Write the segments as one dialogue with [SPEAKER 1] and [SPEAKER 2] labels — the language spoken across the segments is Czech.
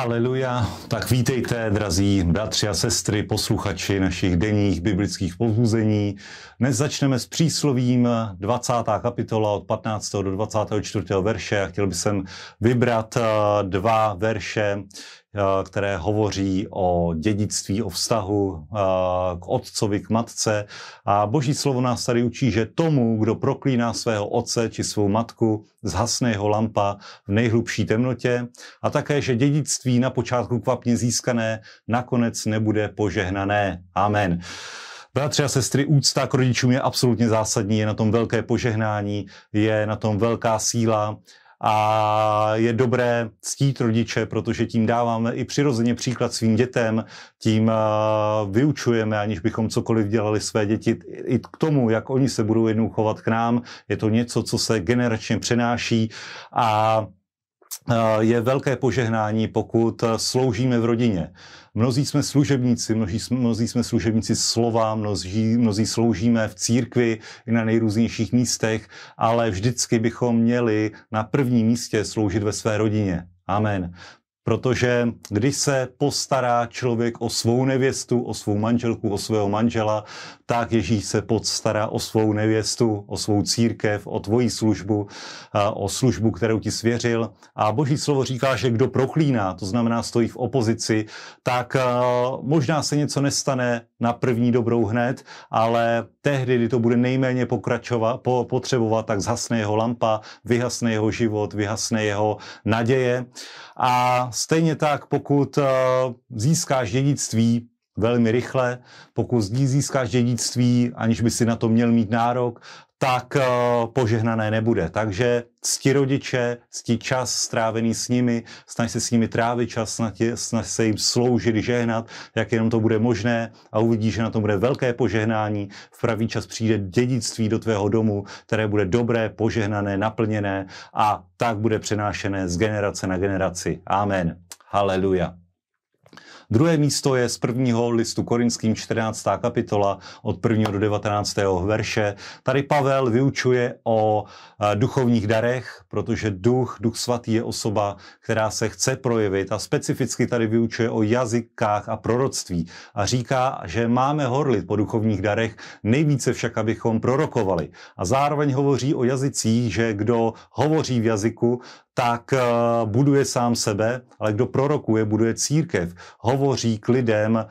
[SPEAKER 1] Haleluja. Tak vítejte, drazí bratři a sestry, posluchači našich denních biblických povzbuzení. Dnes začneme s příslovím 20. kapitola od 15. do 24. verše a chtěl bych sem vybrat eh, dva verše, které hovoří o dědictví, o vztahu eh, k otcovi, k matce. A boží slovo nás tady učí, že tomu, kdo proklíná svého otce či svou matku, zhasne jeho lampa v nejhlubší temnotě a také, že dědictví na počátku kvapně získané nakonec nebude požehnané. Amen. Bratři a sestry, úcta k rodičům je absolutně zásadní, je na tom velké požehnání, je na tom velká síla a je dobré ctít rodiče, protože tím dáváme i přirozeně příklad svým dětem, tím vyučujeme, aniž bychom cokoliv dělali své děti, i k tomu, jak oni se budou jednou chovat k nám. Je to něco, co se generačně přenáší a je velké požehnání, pokud sloužíme v rodině. Mnozí jsme služebníci, mnozí, mnozí jsme služebníci slova, mnozí, mnozí sloužíme v církvi i na nejrůznějších místech, ale vždycky bychom měli na prvním místě sloužit ve své rodině. Amen. Protože když se postará člověk o svou nevěstu, o svou manželku, o svého manžela, tak Ježíš se postará o svou nevěstu, o svou církev, o tvoji službu, o službu, kterou ti svěřil. A Boží slovo říká, že kdo proklíná, to znamená stojí v opozici, tak možná se něco nestane na první dobrou hned, ale tehdy, kdy to bude nejméně pokračovat, po, potřebovat, tak zhasne jeho lampa, vyhasne jeho život, vyhasne jeho naděje. A stejně tak, pokud uh, získáš dědictví velmi rychle, pokud získáš dědictví, aniž by si na to měl mít nárok, tak uh, požehnané nebude. Takže cti rodiče, cti čas strávený s nimi, snaž se s nimi trávit čas, snaž se jim sloužit, žehnat, jak jenom to bude možné a uvidíš, že na to bude velké požehnání. V pravý čas přijde dědictví do tvého domu, které bude dobré, požehnané, naplněné a tak bude přenášené z generace na generaci. Amen. Haleluja. Druhé místo je z prvního listu Korinským 14. kapitola od 1. do 19. verše. Tady Pavel vyučuje o eh, duchovních darech, protože duch, duch svatý je osoba, která se chce projevit a specificky tady vyučuje o jazykách a proroctví a říká, že máme horlit po duchovních darech, nejvíce však, abychom prorokovali. A zároveň hovoří o jazycích, že kdo hovoří v jazyku, tak uh, buduje sám sebe, ale kdo prorokuje, buduje církev. Hovoří k lidem,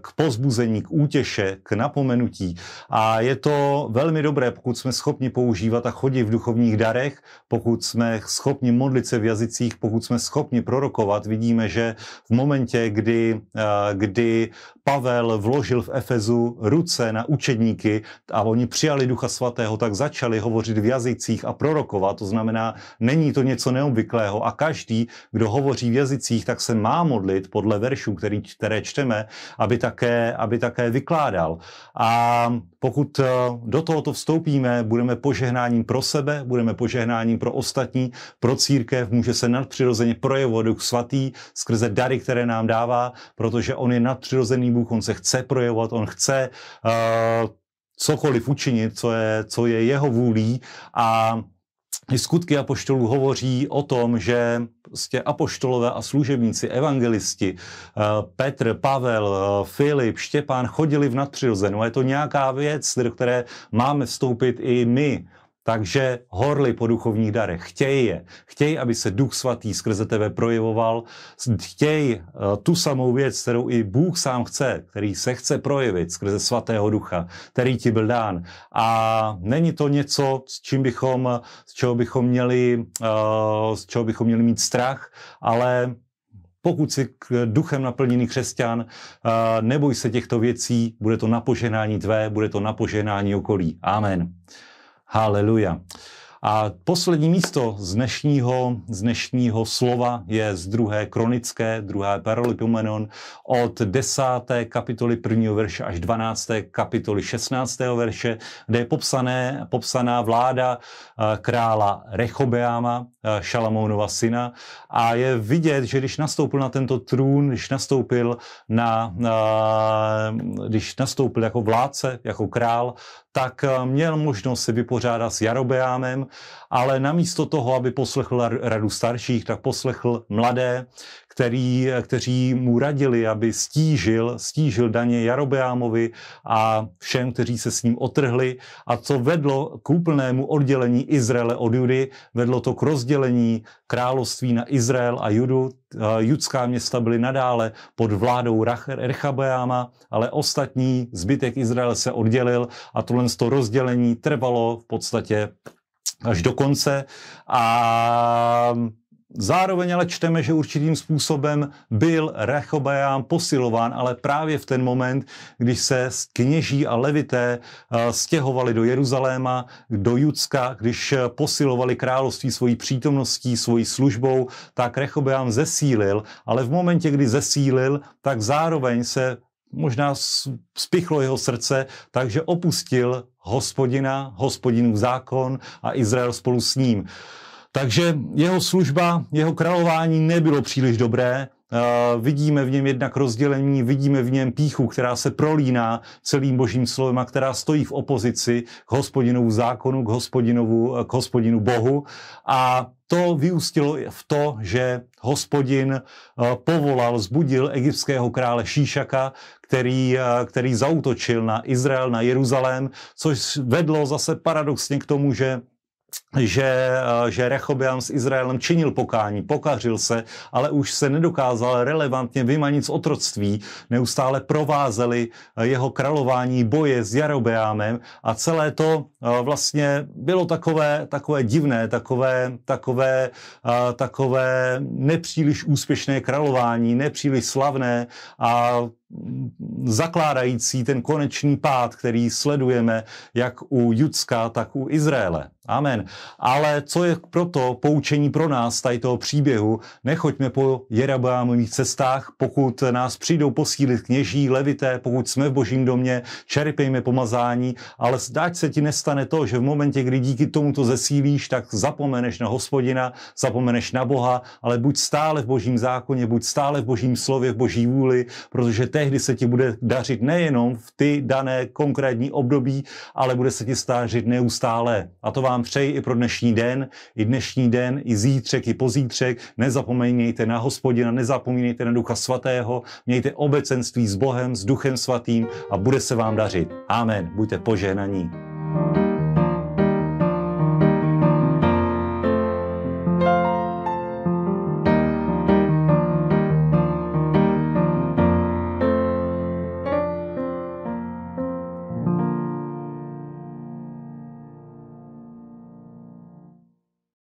[SPEAKER 1] k pozbuzení, k útěše, k napomenutí. A je to velmi dobré, pokud jsme schopni používat a chodit v duchovních darech, pokud jsme schopni modlit se v jazycích, pokud jsme schopni prorokovat. Vidíme, že v momentě, kdy, uh, kdy Pavel vložil v Efezu ruce na učedníky a oni přijali Ducha Svatého, tak začali hovořit v jazycích a prorokovat. To znamená, není to něco neobvyklého a každý, kdo hovoří v jazycích, tak se má modlit podle veršů, který, které čteme, aby také, aby také vykládal. A pokud eh, do tohoto vstoupíme, budeme požehnáním pro sebe, budeme požehnáním pro ostatní, pro církev, může se nadpřirozeně projevovat Duch Svatý skrze dary, které nám dává, protože on je nadpřirozený Bůh, on se chce projevovat, on chce uh, cokoliv učinit, co je, co je jeho vůlí a skutky apoštolů hovoří o tom, že prostě apoštolové a služebníci, evangelisti, eh, Petr, Pavel, eh, Filip, Štěpán chodili v nadpřirozenu. Je to nějaká věc, do které máme vstoupit i my. Takže horli po duchovních darech, chtějí je. Chtějí, aby se Duch Svatý skrze tebe projevoval. Chtějí eh, tu samou věc, kterou i Bůh sám chce, který se chce projevit skrze Svatého Ducha, který ti byl dán. A není to něco, s čím bychom, z čeho bychom měli, eh, z čeho bychom měli mít strach, ale pokud jsi duchem naplněný křesťan, eh, neboj se těchto věcí, bude to na tvé, bude to na poženání okolí. Amen. Haleluja. A poslední místo z dnešního, z dnešního slova je z druhé kronické, druhé paralipomenon, od desáté kapitoly prvního verše až 12. kapitoly 16. verše, kde je popsané, popsaná vláda eh, krála Rechobeáma, eh, Šalamounova syna. A je vidět, že když nastoupil na tento trůn, když nastoupil, na, na, když nastoupil jako vládce, jako král, tak eh, měl možnost se vypořádat s Jarobeámem ale namísto toho, aby poslechl radu starších, tak poslechl mladé, který, kteří mu radili, aby stížil, stížil daně Jarobeámovi a všem, kteří se s ním otrhli. A co vedlo k úplnému oddělení Izraele od Judy, vedlo to k rozdělení království na Izrael a Judu. Judská města byly nadále pod vládou Rechabeáma, ale ostatní zbytek Izraele se oddělil a tohle to rozdělení trvalo v podstatě až do konce. A Zároveň ale čteme, že určitým způsobem byl Rechobeám posilován, ale právě v ten moment, když se kněží a levité eh, stěhovali do Jeruzaléma, do Judska, když posilovali království svojí přítomností, svojí službou, tak Rechobeám zesílil, ale v momentě, kdy zesílil, tak zároveň se možná spichlo jeho srdce, takže opustil hospodina, hospodinův zákon a Izrael spolu s ním. Takže jeho služba, jeho králování nebylo příliš dobré. Uh, vidíme v něm jednak rozdělení, vidíme v něm píchu, která se prolíná celým božím slovem a která stojí v opozici k hospodinovu zákonu, k, hospodinovu, k hospodinu Bohu. A to vyústilo v to, že hospodin uh, povolal, zbudil egyptského krále Šíšaka, který, který zautočil na Izrael, na Jeruzalém, což vedlo zase paradoxně k tomu, že že, eh, že Rechobeam s Izraelem činil pokání, pokařil se, ale už se nedokázal relevantně vymanit z otroctví. Neustále provázeli eh, jeho králování boje s Jarobeámem a celé to eh, vlastně bylo takové, takové divné, takové, takové, takové nepříliš úspěšné králování, nepříliš slavné a zakládající ten konečný pád, který sledujeme jak u Judska, tak u Izraele. Amen. Ale co je proto poučení pro nás tady toho příběhu? Nechoďme po Jeroboámových cestách, pokud nás přijdou posílit kněží, levité, pokud jsme v božím domě, čerpejme pomazání, ale zdáť se ti nestane to, že v momentě, kdy díky tomuto zesílíš, tak zapomeneš na hospodina, zapomeneš na Boha, ale buď stále v božím zákoně, buď stále v božím slově, v boží vůli, protože tehdy se ti bude dařit nejenom v ty dané konkrétní období, ale bude se ti stážit neustále. A to vám přeji i pro dnešní den, i dnešní den, i zítřek, i pozítřek. Nezapomeňte na hospodina, nezapomínejte na Ducha Svatého, mějte obecenství s Bohem, s Duchem Svatým a bude se vám dařit. Amen. Buďte požehnaní.